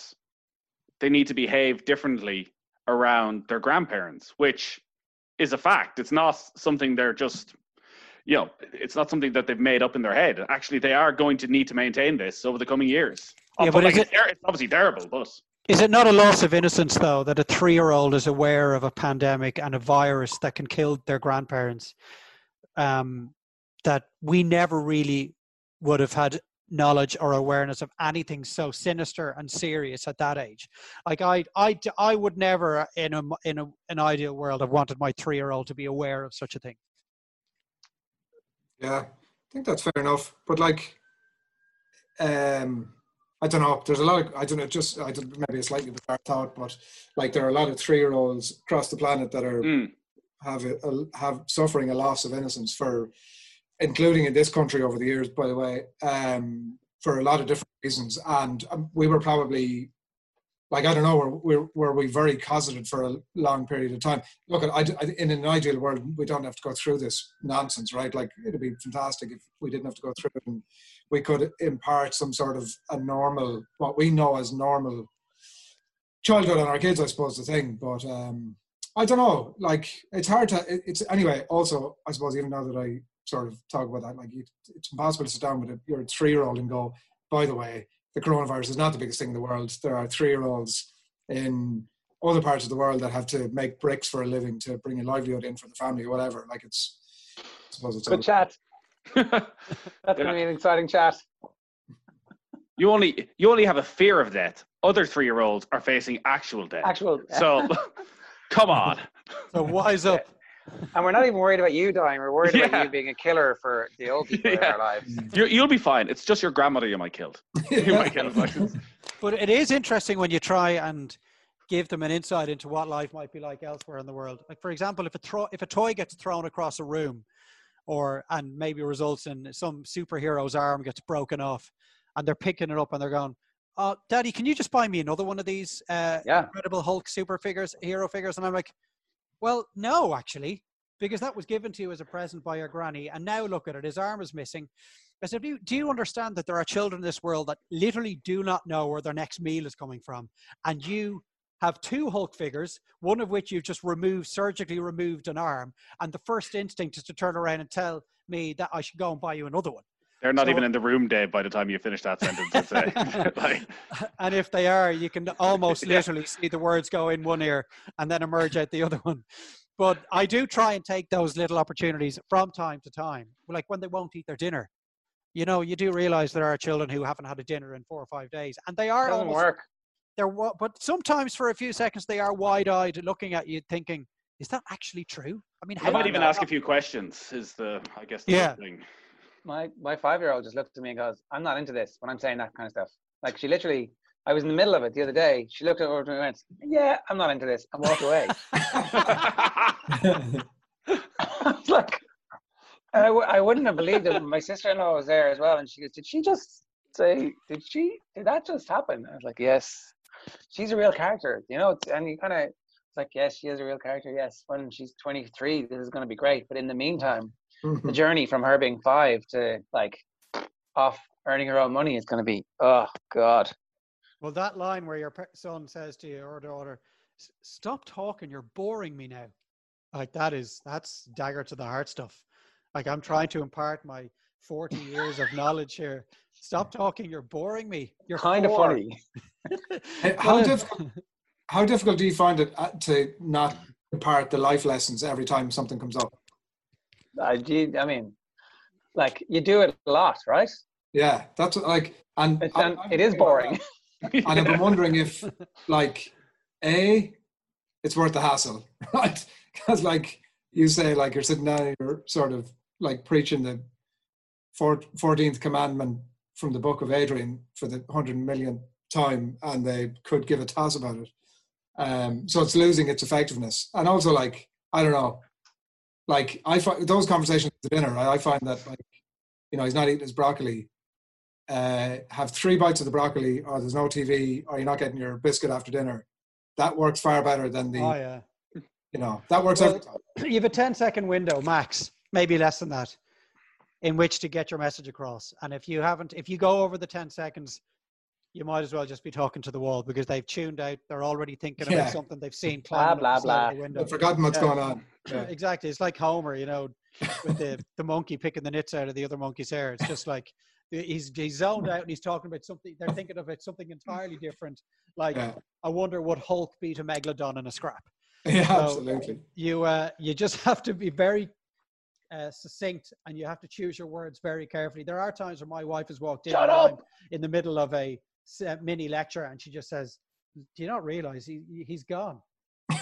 they need to behave differently around their grandparents, which is a fact. It's not something they're just you know, it's not something that they've made up in their head. Actually, they are going to need to maintain this over the coming years. Yeah, but like, is it's, it's obviously terrible, but Is it not a loss of innocence, though, that a three year old is aware of a pandemic and a virus that can kill their grandparents? Um, that we never really would have had knowledge or awareness of anything so sinister and serious at that age. Like I, I, I would never, in a in a, an ideal world, have wanted my three year old to be aware of such a thing. Yeah, I think that's fair enough. But like, um, I don't know. There's a lot of I don't know. Just I don't, maybe a slightly bizarre thought, but like there are a lot of three year olds across the planet that are mm, have a, a- have suffering a loss of innocence for, including in this country over the years, by the way, um, for a lot of different reasons. And um, we were probably, like I don't know, were, were were we very cosseted for a long period of time? Look, I, I, in an ideal world, we don't have to go through this nonsense, right? Like it'd be fantastic if we didn't have to go through it and we could impart some sort of a normal, what we know as normal childhood on our kids, I suppose, the thing. But um, I don't know. Like it's hard to. It's anyway. Also, I suppose even now that I sort of talk about that, like you, it's impossible to sit down with a, your three-year-old and go, by the way, the coronavirus is not the biggest thing in the world. There are three-year-olds in other parts of the world that have to make bricks for a living to bring a livelihood in for the family or whatever. Like it's. I suppose it's. Good chat. That's gonna be an exciting chat. you only you only have a fear of death. Other three year olds are facing actual death. Actual. So, come on. So wise up. And we're not even worried about you dying. We're worried Yeah. about you being a killer for the old people in our lives. You, you'll be fine. It's just your grandmother you might killed. You might kill. But it is interesting when you try and give them an insight into what life might be like elsewhere in the world. Like, for example, if a, thro- if a toy gets thrown across a room, or and maybe results in some superhero's arm gets broken off, and they're picking it up and they're going, "Oh, Daddy, can you just buy me another one of these uh, Yeah. Incredible Hulk super figures, hero figures?" And I'm like, "Well, no, actually, because that was given to you as a present by your granny, and now look at it, his arm is missing." I said, do you, do you understand that there are children in this world that literally do not know where their next meal is coming from? And you have two Hulk figures, one of which you've just removed, surgically removed an arm, and the first instinct is to turn around and tell me that I should go and buy you another one. They're not So- even in the room, Dave, by the time you finish that sentence. I'd say. like, And if they are, you can almost literally see the words go in one ear and then emerge out the other one. But I do try and take those little opportunities from time to time, like when they won't eat their dinner. You know, you do realize there are children who haven't had a dinner in four or five days, and they are It doesn't almost work. they're but sometimes for a few seconds they are wide-eyed looking at you thinking is that actually true i mean I might even ask a few questions. Is the I guess the Yeah. thing. My my five year old just looked at me and goes, "I'm not into this." When I'm saying that kind of stuff, like she literally, I was in the middle of it the other day. She looked over to me and went, "Yeah, I'm not into this," and walked away. I was like, I, w- I wouldn't have believed it. My sister in law was there as well, and she goes, "Did she just say? Did she? Did that just happen?" I was like, "Yes, she's a real character." You know, and you kind of, it's like, "Yes, she is a real character." Yes, when she's 23, this is going to be great. But in the meantime, the journey from her being five to like off earning her own money is going to be, oh god. well that line where your son says to you or daughter stop talking you're boring me now like that is that's dagger to the heart stuff like i'm trying to impart my 40 years of knowledge here stop talking you're boring me you're Kind of funny. How difficult? How difficult do you find it uh, to not impart the life lessons every time something comes up? I, do- I mean, like you do it a lot, right? Yeah, that's like, and I- and it is boring. And I've been wondering if, like, a, it's worth the hassle, right? Because, like you say, like you're sitting down, you're sort of like preaching the 14th commandment from the book of Adrian for the hundred millionth time, and they could give a toss about it. Um, so it's losing its effectiveness, and also like I don't know, like I find those conversations at dinner, I, I find that like you know he's not eating his broccoli. Uh, have three bites of the broccoli, or there's no TV, or you're not getting your biscuit after dinner. That works far better than the oh yeah you know that works Well, every you have a 10 second window max maybe less than that in which to get your message across and if you haven't if you go over the 10 seconds you might as well just be talking to the wall because they've tuned out they're already thinking Yeah. about something they've seen Blah, climbing blah, the side of the blah. window I've forgotten what's Yeah. going on. Yeah. exactly it's like homer you know with the the monkey picking the nits out of the other monkey's hair it's just like he's he's zoned out and he's talking about something they're thinking about something entirely different like Yeah, i wonder would hulk beat a megalodon in a scrap yeah So- absolutely. you uh, you just have to be very uh, succinct and you have to choose your words very carefully. There are times where my wife has walked in Shut up! in the middle of a s- mini lecture and she just says, "Do you not realize he, he- he's gone?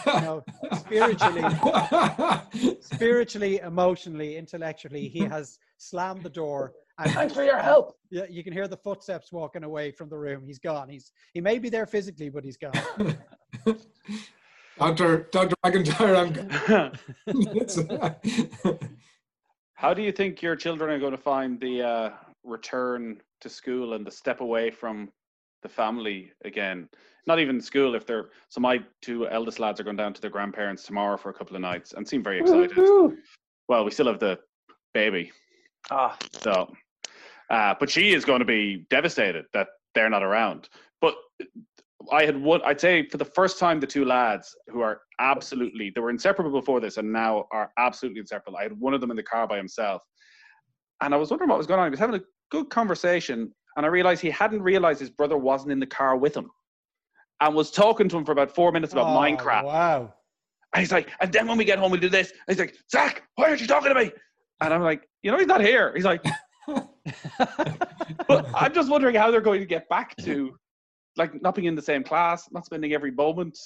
You know, spiritually, spiritually, emotionally, intellectually, he has slammed the door." And Thanks for your help. yeah, you can hear the footsteps walking away from the room. He's gone. He's he may be there physically, but he's gone. Doctor Doctor McIntyre, I'm. It's- How do you think your children are going to find the uh, return to school and the step away from the family again? Not even school. If they're so, my two eldest lads are going down to their grandparents tomorrow for a couple of nights and seem very excited. Woohoo. Well, we still have the baby, Ah, so, uh, but she is going to be devastated that they're not around. But I had one. I'd say for the first time, the two lads who are absolutely they were inseparable before this, and now are absolutely inseparable. I had one of them in the car by himself, and I was wondering what was going on. He was having a good conversation, and I realized he hadn't realized his brother wasn't in the car with him, and was talking to him for about four minutes about Oh, Minecraft. Wow. And he's like, and then when we get home, we'll do this. And he's like, Zach, why aren't you talking to me? And I'm like, you know, he's not here. He's like, but I'm just wondering how they're going to get back to like not being in the same class, not spending every moment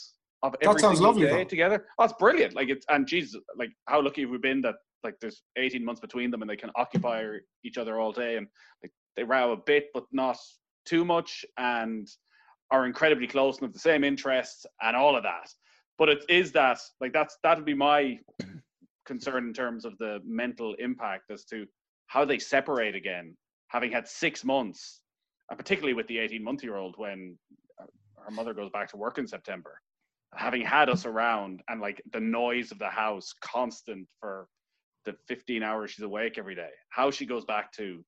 of That sounds lovely, day though. together. Oh, it's brilliant. Like it's and Jesus, like how lucky have we been that like there's 18 months between them and they can occupy each other all day and like they row a bit but not too much and are incredibly close and have the same interests and all of that. But it is that like that's that would be my concern in terms of the mental impact as to how they separate again, having had six months, and particularly with the 18 month year old when uh, her mother goes back to work in September, having had us around and like the noise of the house constant for the 15 hours she's awake every day, how she goes back to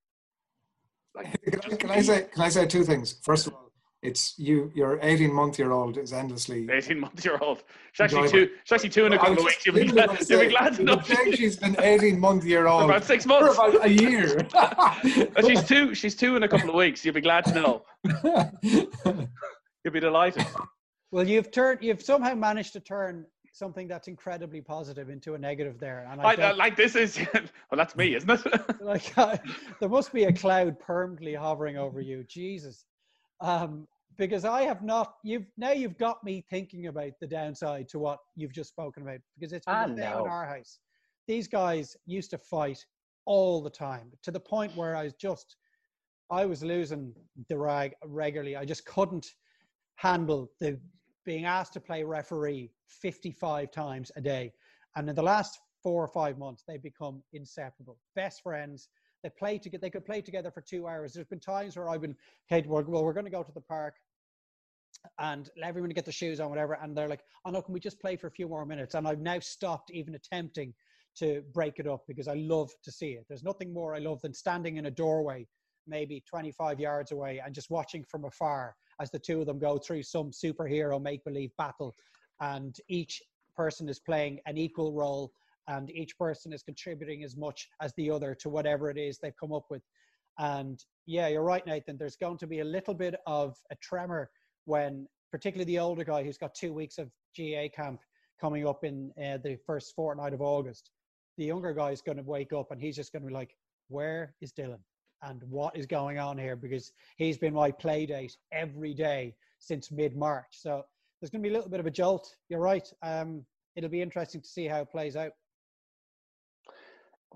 like, can, can I say can I say two things? First of all, it's you your 18 month year old is endlessly 18 month year old she's actually two she's actually two in a couple of weeks. You'll be glad, you'll be glad to know. she's been 18 month year old for about six months. for about a year. She's two she's two in a couple of weeks. You'll be glad to know. You'll be delighted. Well you've turned you've somehow managed to turn something that's incredibly positive into a negative there and I, I like this is well that's me isn't it like uh, there must be a cloud permanently hovering over you jesus um, because I have not. You've now you've got me thinking about the downside to what you've just spoken about because it's been ah, no. in our house. These guys used to fight all the time to the point where I was just, I was losing the rag regularly. I just couldn't handle the being asked to play referee 55 times a day. And in the last four or five months, they've become inseparable, best friends. They play together. They could play together for two hours. There's been times where I've been, Kate, well, we're going to go to the park and let everyone get the shoes on, whatever. And they're like, oh no, can we just play for a few more minutes? And I've now stopped even attempting to break it up because I love to see it. There's nothing more I love than standing in a doorway, maybe 25 yards away, and just watching from afar as the two of them go through some superhero make believe battle. And each person is playing an equal role and each person is contributing as much as the other to whatever it is they've come up with. And yeah, you're right, Nathan. There's going to be a little bit of a tremor when, particularly the older guy who's got two weeks of GAA camp coming up in uh, the first fortnight of August. The younger guy is going to wake up and he's just going to be like, "Where is Dylan? And what is going on here?" Because he's been my play date every day since mid March. So there's going to be a little bit of a jolt. You're right. Um, it'll be interesting to see how it plays out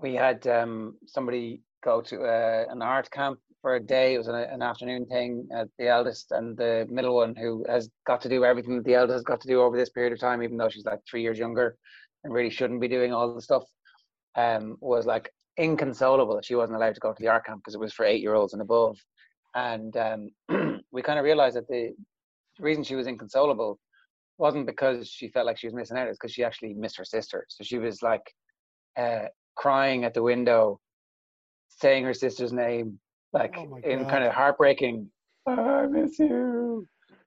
we had um, somebody go to uh, an art camp for a day. It was an, an afternoon thing. The eldest and the middle one, who has got to do everything that the eldest has got to do over this period of time, even though she's like three years younger and really shouldn't be doing all the stuff, um, was like inconsolable. She wasn't allowed to go to the art camp because it was for eight year olds and above. And um, we kind of realized that the reason she was inconsolable wasn't because she felt like she was missing out, it's because she actually missed her sister. So she was like, uh, crying at the window, saying her sister's name, like oh in kind of heartbreaking, I miss you.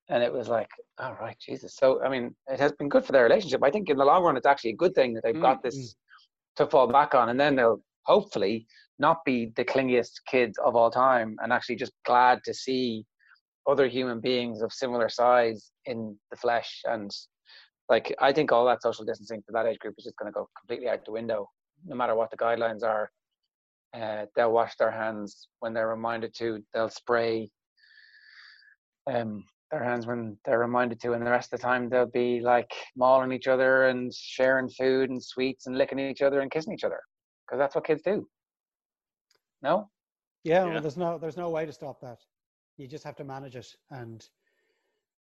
And it was like, all oh, right, Jesus. So, I mean, it has been good for their relationship. I think in the long run, it's actually a good thing that they've mm-hmm. got this mm. to fall back on. And then they'll hopefully not be the clingiest kids of all time and actually just glad to see other human beings of similar size in the flesh. And like, I think all that social distancing for that age group is just going to go completely out the window no matter what the guidelines are, uh, they'll wash their hands when they're reminded to. They'll spray um, their hands when they're reminded to, and the rest of the time they'll be like mauling each other and sharing food and sweets and licking each other and kissing each other because that's what kids do. No. Yeah, yeah. Well, there's no there's no way to stop that. You just have to manage it, and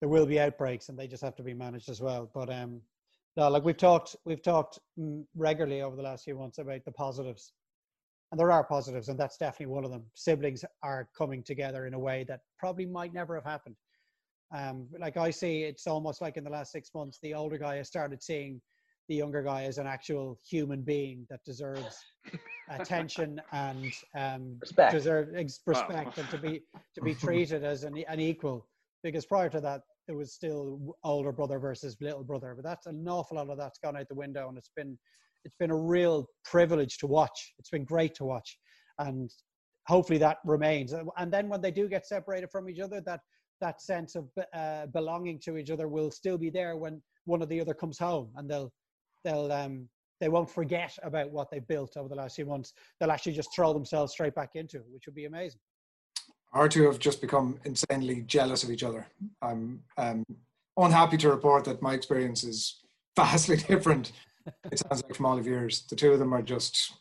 there will be outbreaks, and they just have to be managed as well. But um, no, like we've talked, we've talked mm, regularly over the last few months about the positives, and there are positives, and that's definitely one of them. Siblings are coming together in a way that probably might never have happened. Um, like I see, it's almost like in the last six months, the older guy has started seeing the younger guy is an actual human being that deserves attention and um, respect. deserve respect, and to be to be treated as an, an equal. Because prior to that, it was still older brother versus little brother. But that's an awful lot of that's gone out the window, and it's been it's been a real privilege to watch. It's been great to watch, and hopefully that remains. And then when they do get separated from each other, that that sense of uh, belonging to each other will still be there when one or the other comes home, and they'll they'll um, they won't forget about what they've built over the last few months. They'll actually just throw themselves straight back into it, which would be amazing our two have just become insanely jealous of each other. I'm um, unhappy to report that my experience is vastly different. It sounds like from all of yours. The two of them are just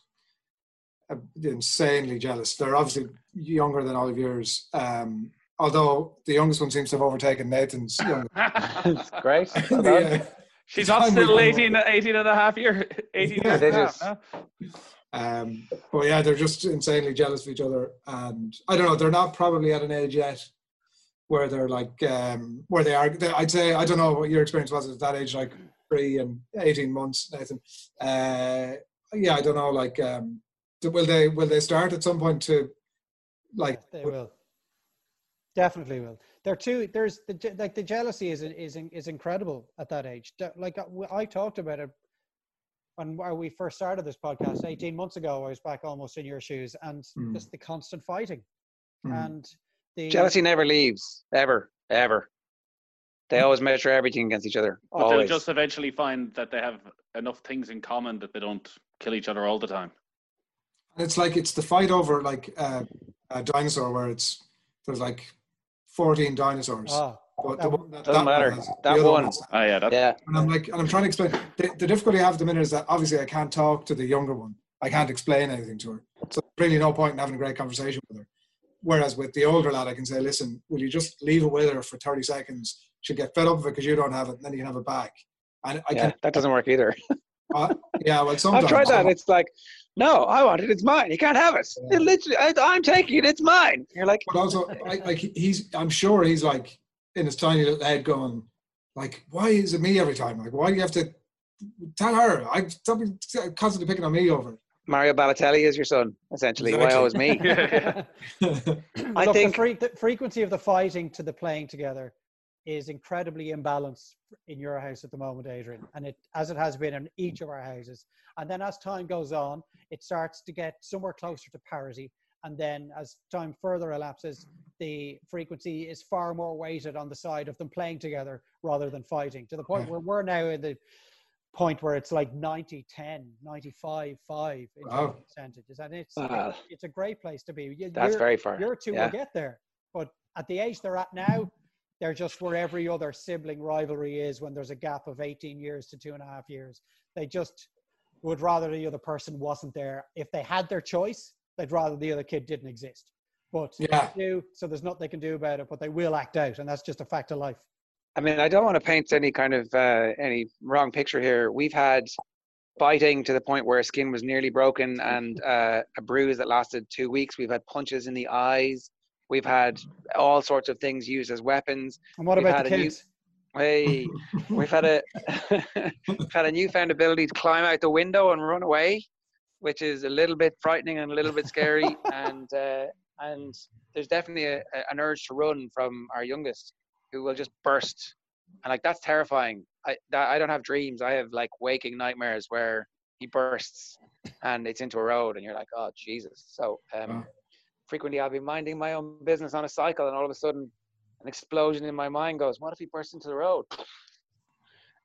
uh, insanely jealous. They're obviously younger than all of yours, um, although the youngest one seems to have overtaken Nathan's youngest. great. Well done. Yeah. She's Time not still will come. 18, 18 and a half year. 18 Yeah, years they and a half, just- huh? Um, but yeah, they're just insanely jealous of each other, and I don't know. They're not probably at an age yet where they're like um, where they are. They, I'd say I don't know what your experience was at that age, like three and eighteen months, Nathan. Uh, yeah, I don't know. Like, um, will they will they start at some point to like? they will. Definitely will. They're too. There's the like the jealousy is is is incredible at that age. Like uh, I talked about it when we first started this podcast 18 months ago. I was back almost in your shoes, and Mm. just the constant fighting Mm. and the Jealousy never leaves, ever, ever. They always measure everything against each other. But they'll just eventually find that they have enough things in common that they don't kill each other all the time. And it's like it's the fight over like uh, a dinosaur where it's there's like fourteen dinosaurs. Ah, but that- one that, Doesn't that matter. has, That other one. Oh, yeah. That, Yeah. And I'm like, and I'm trying to explain. The, the difficulty I have at the minute is that obviously I can't talk to the younger one. I can't explain anything to her. So really no point in having a great conversation with her. Whereas with the older lad, I can say, listen, will you just leave it with her for 30 seconds? She'll get fed up of it because you don't have it, and then you can have it back. And I yeah, can, that doesn't work either. uh, yeah, well, sometimes. I've tried that. It's like, no, I want it. It's mine. You can't have it. Yeah. It literally, I, I'm taking it. It's mine. You're like, But also, I, like he's, I'm sure he's like in his tiny little head going, like, why is it me every time? Like, why do you have to tell her? I stop constantly picking on me over. Mario Balotelli is your son, essentially. Why Exactly. always me? yeah, yeah. I Look, think- the, fre- the frequency of the fighting to the playing together is incredibly imbalanced in your house at the moment, Adrian, and it as it has been in each of our houses. And then as time goes on, it starts to get somewhere closer to parity. And then as time further elapses, the frequency is far more weighted on the side of them playing together rather than fighting to the point where we're now in the point where it's like 90 10 95 5 in terms Wow. of percentages and it's Wow. it's a great place to be You- That's you're- very far. your two Yeah. will get there. But at the age they're at now, they're just where every other sibling rivalry is when there's a gap of 18 years to two and a half years. They just would rather the other person wasn't there. If they had their choice, they'd rather the other kid didn't exist. But Yeah. they do, so there's nothing they can do about it, but they will act out, and that's just a fact of life. I mean, I don't want to paint any kind of uh, any wrong picture here. We've had biting to the point where skin was nearly broken and uh, a bruise that lasted two weeks. We've had punches in the eyes. We've had all sorts of things used as weapons. And what We've about had the a new- kids? Hey, we've had a we've had a newfound ability to climb out the window and run away, which is a little bit frightening and a little bit scary. and uh, and there's definitely a, a- an urge to run from our youngest, who will just burst, and like that's terrifying. I that, I don't have dreams. I have like waking nightmares where he bursts and it's into a road, and you're like, oh Jesus. So um, Wow. Frequently I'll be minding my own business on a cycle, and all of a sudden an explosion in my mind goes, "What if he bursts into the road?"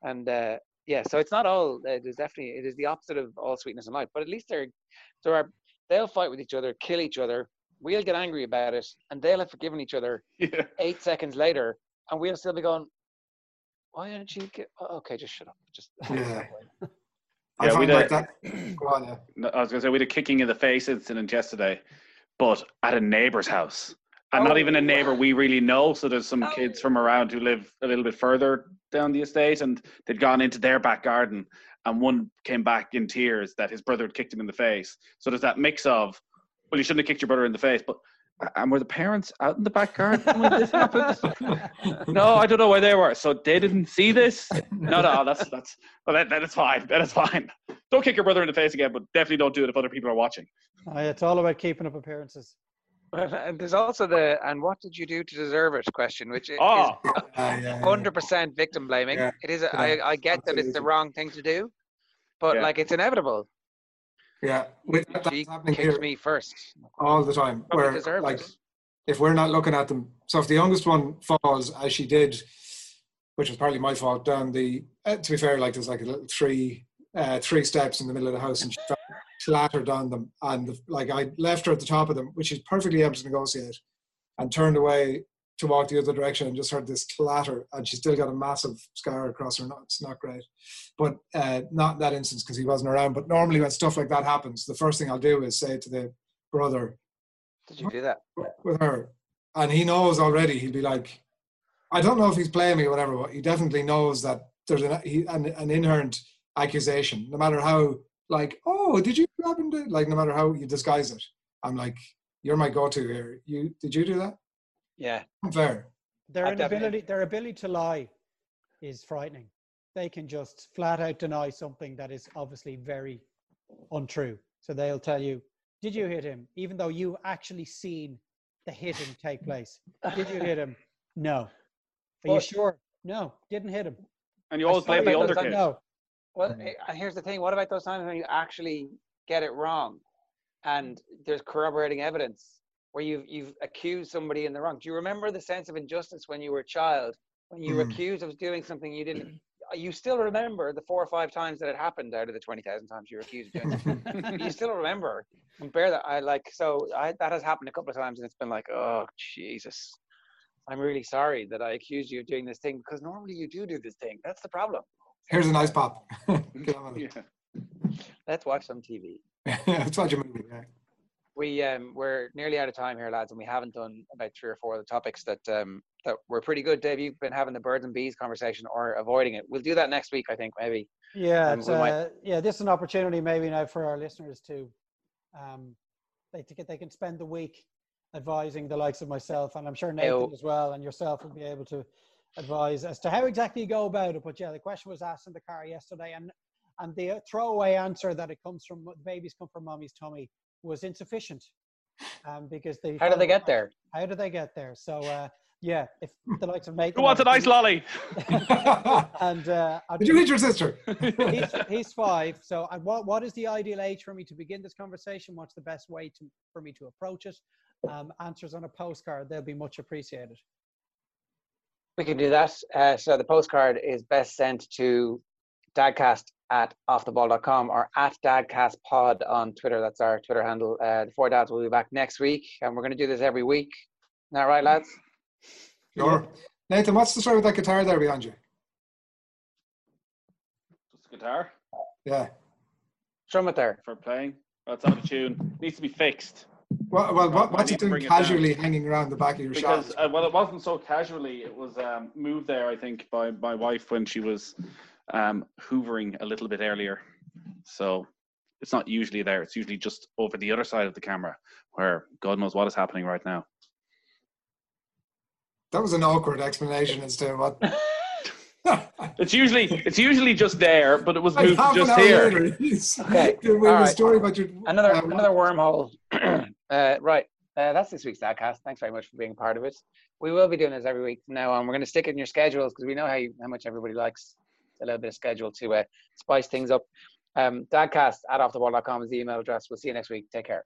And uh, yeah, so it's not all. It is definitely it is the opposite of all sweetness and light. But at least they're there are they'll fight with each other, kill each other. We'll get angry about it, and they'll have forgiven each other yeah. eight seconds later, and we'll still be going, "Why didn't you get?" Oh, okay, just shut up. Just Yeah. Yeah, I we did. like that. Go on, yeah. I was going to say, we did a kicking in the face incident yesterday, but at a neighbor's house. And not even a Oh. neighbor we really know. So there's some Oh. kids from around who live a little bit further down the estate, and they'd gone into their back garden. And one came back in tears that his brother had kicked him in the face. So there's that mix of, well, you shouldn't have kicked your brother in the face, but and were the parents out in the back garden when this happened? no, I don't know where they were. So they didn't see this. No, no, that's that's well, that, that is fine. That is fine. Don't kick your brother in the face again, but definitely don't do it if other people are watching. Uh, it's all about keeping up appearances. Well, and there's also the and what did you do to deserve it question, which is Oh, Uh, yeah, yeah. hundred percent victim blaming. Yeah. It is. A, Yeah, I, I get that it's the wrong thing to do, but Yeah. like it's inevitable. Yeah, With- that's happening here me first. all the time. Probably Where like it. if we're not looking at them, so if the youngest one falls as she did, which was partly my fault, down the. Uh, to be fair, like there's like a little three, uh, three steps in the middle of the house, and she clattered on them, and the, like I left her at the top of them, which is perfectly able to negotiate, and turned away to walk the other direction, and just heard this clatter, and she still got a massive scar across her. Not, it's not great, but uh, not in that instance because he wasn't around. But normally when stuff like that happens, the first thing I'll do is say to the brother, Did you do that? with her. and he knows already. He'll be like, I don't know if he's playing me or whatever, but he definitely knows that there's an he, an, an inherent accusation, no matter how like, oh, did you happen to like, no matter how you disguise it. I'm like, you're my go-to here. You did you do that? Yeah, Fair. Their I've definitely- inability, their ability to lie, is frightening. They can just flat out deny something that is obviously very untrue. So they'll tell you, "Did you hit him?" Even though you actually seen the hitting take place. Did you hit him? No. Are you sure? No, didn't hit him. And you always blame the saw older that kid. No. Well, eh, and here's the thing. What about those times when you actually get it wrong, and there's corroborating evidence where you've you've accused somebody in the wrong? Do you remember the sense of injustice when you were a child, when you were Mm. accused of doing something you didn't? You still remember the four or five times that it happened out of the twenty thousand times you were accused of doing you still remember and bear that. I like so I that has happened a couple of times, and it's been like, oh Jesus. I'm really sorry that I accused you of doing this thing because normally you do do this thing. That's the problem. Here's a nice pop. Get on with it. Yeah. Let's watch some TV. Let's watch a movie. Yeah. We um we're nearly out of time here, lads, and we haven't done about three or four of the topics that um that were pretty good. Dave, you've been having the birds and bees conversation or avoiding it. We'll do that next week, I think, maybe. Yeah, Um, might- uh, yeah. This is an opportunity maybe now for our listeners to, um, they to get they can spend the week advising the likes of myself, and I'm sure Nathan Ayo. as well, and yourself will be able to advise as to how exactly you go about it. But yeah, the question was asked in the car yesterday, and and the throwaway answer that it comes from babies come from mommy's tummy was insufficient, um, because they How did they get there? How did they get there? So uh, yeah, if the likes of Nathan Who wants a nice lolly? and uh, I'd Did you hit your sister? he's, he's five. So, and what what is the ideal age for me to begin this conversation? What's the best way to for me to approach it? Um, answers on a postcard, they'll be much appreciated. We can do that. Uh, so the postcard is best sent to dadcast at offtheball.com or at dadcastpod on Twitter. That's our Twitter handle. Uh, the four dads will be back next week, and we're going to do this every week. Isn't that right, lads? Sure. Nathan, what's the story with that guitar there behind you? Just a guitar Yeah. Strum it there. for playing. That's out of tune. Needs to be fixed. Well, well what, what's I it doing bring it casually hanging around the back of your because shop? uh, well, it wasn't so casually. It was um, moved there, I think, by my wife when she was um, hoovering a little bit earlier. So it's not usually there. It's usually just over the other side of the camera, where God knows what is happening right now. That was an awkward explanation as to what. It's usually it's usually just there, but it was Like moved half just here. later, he's Okay, with all a right. story about your Another uh, another wormhole. uh, right. Uh, that's this week's Dadcast. Thanks very much for being part of it. We will be doing this every week from now on. We're going to stick it in your schedules because we know how you, how much everybody likes a little bit of schedule to uh, spice things up. Um, Dadcast at offtheball.com is the email address. We'll see you next week. Take care.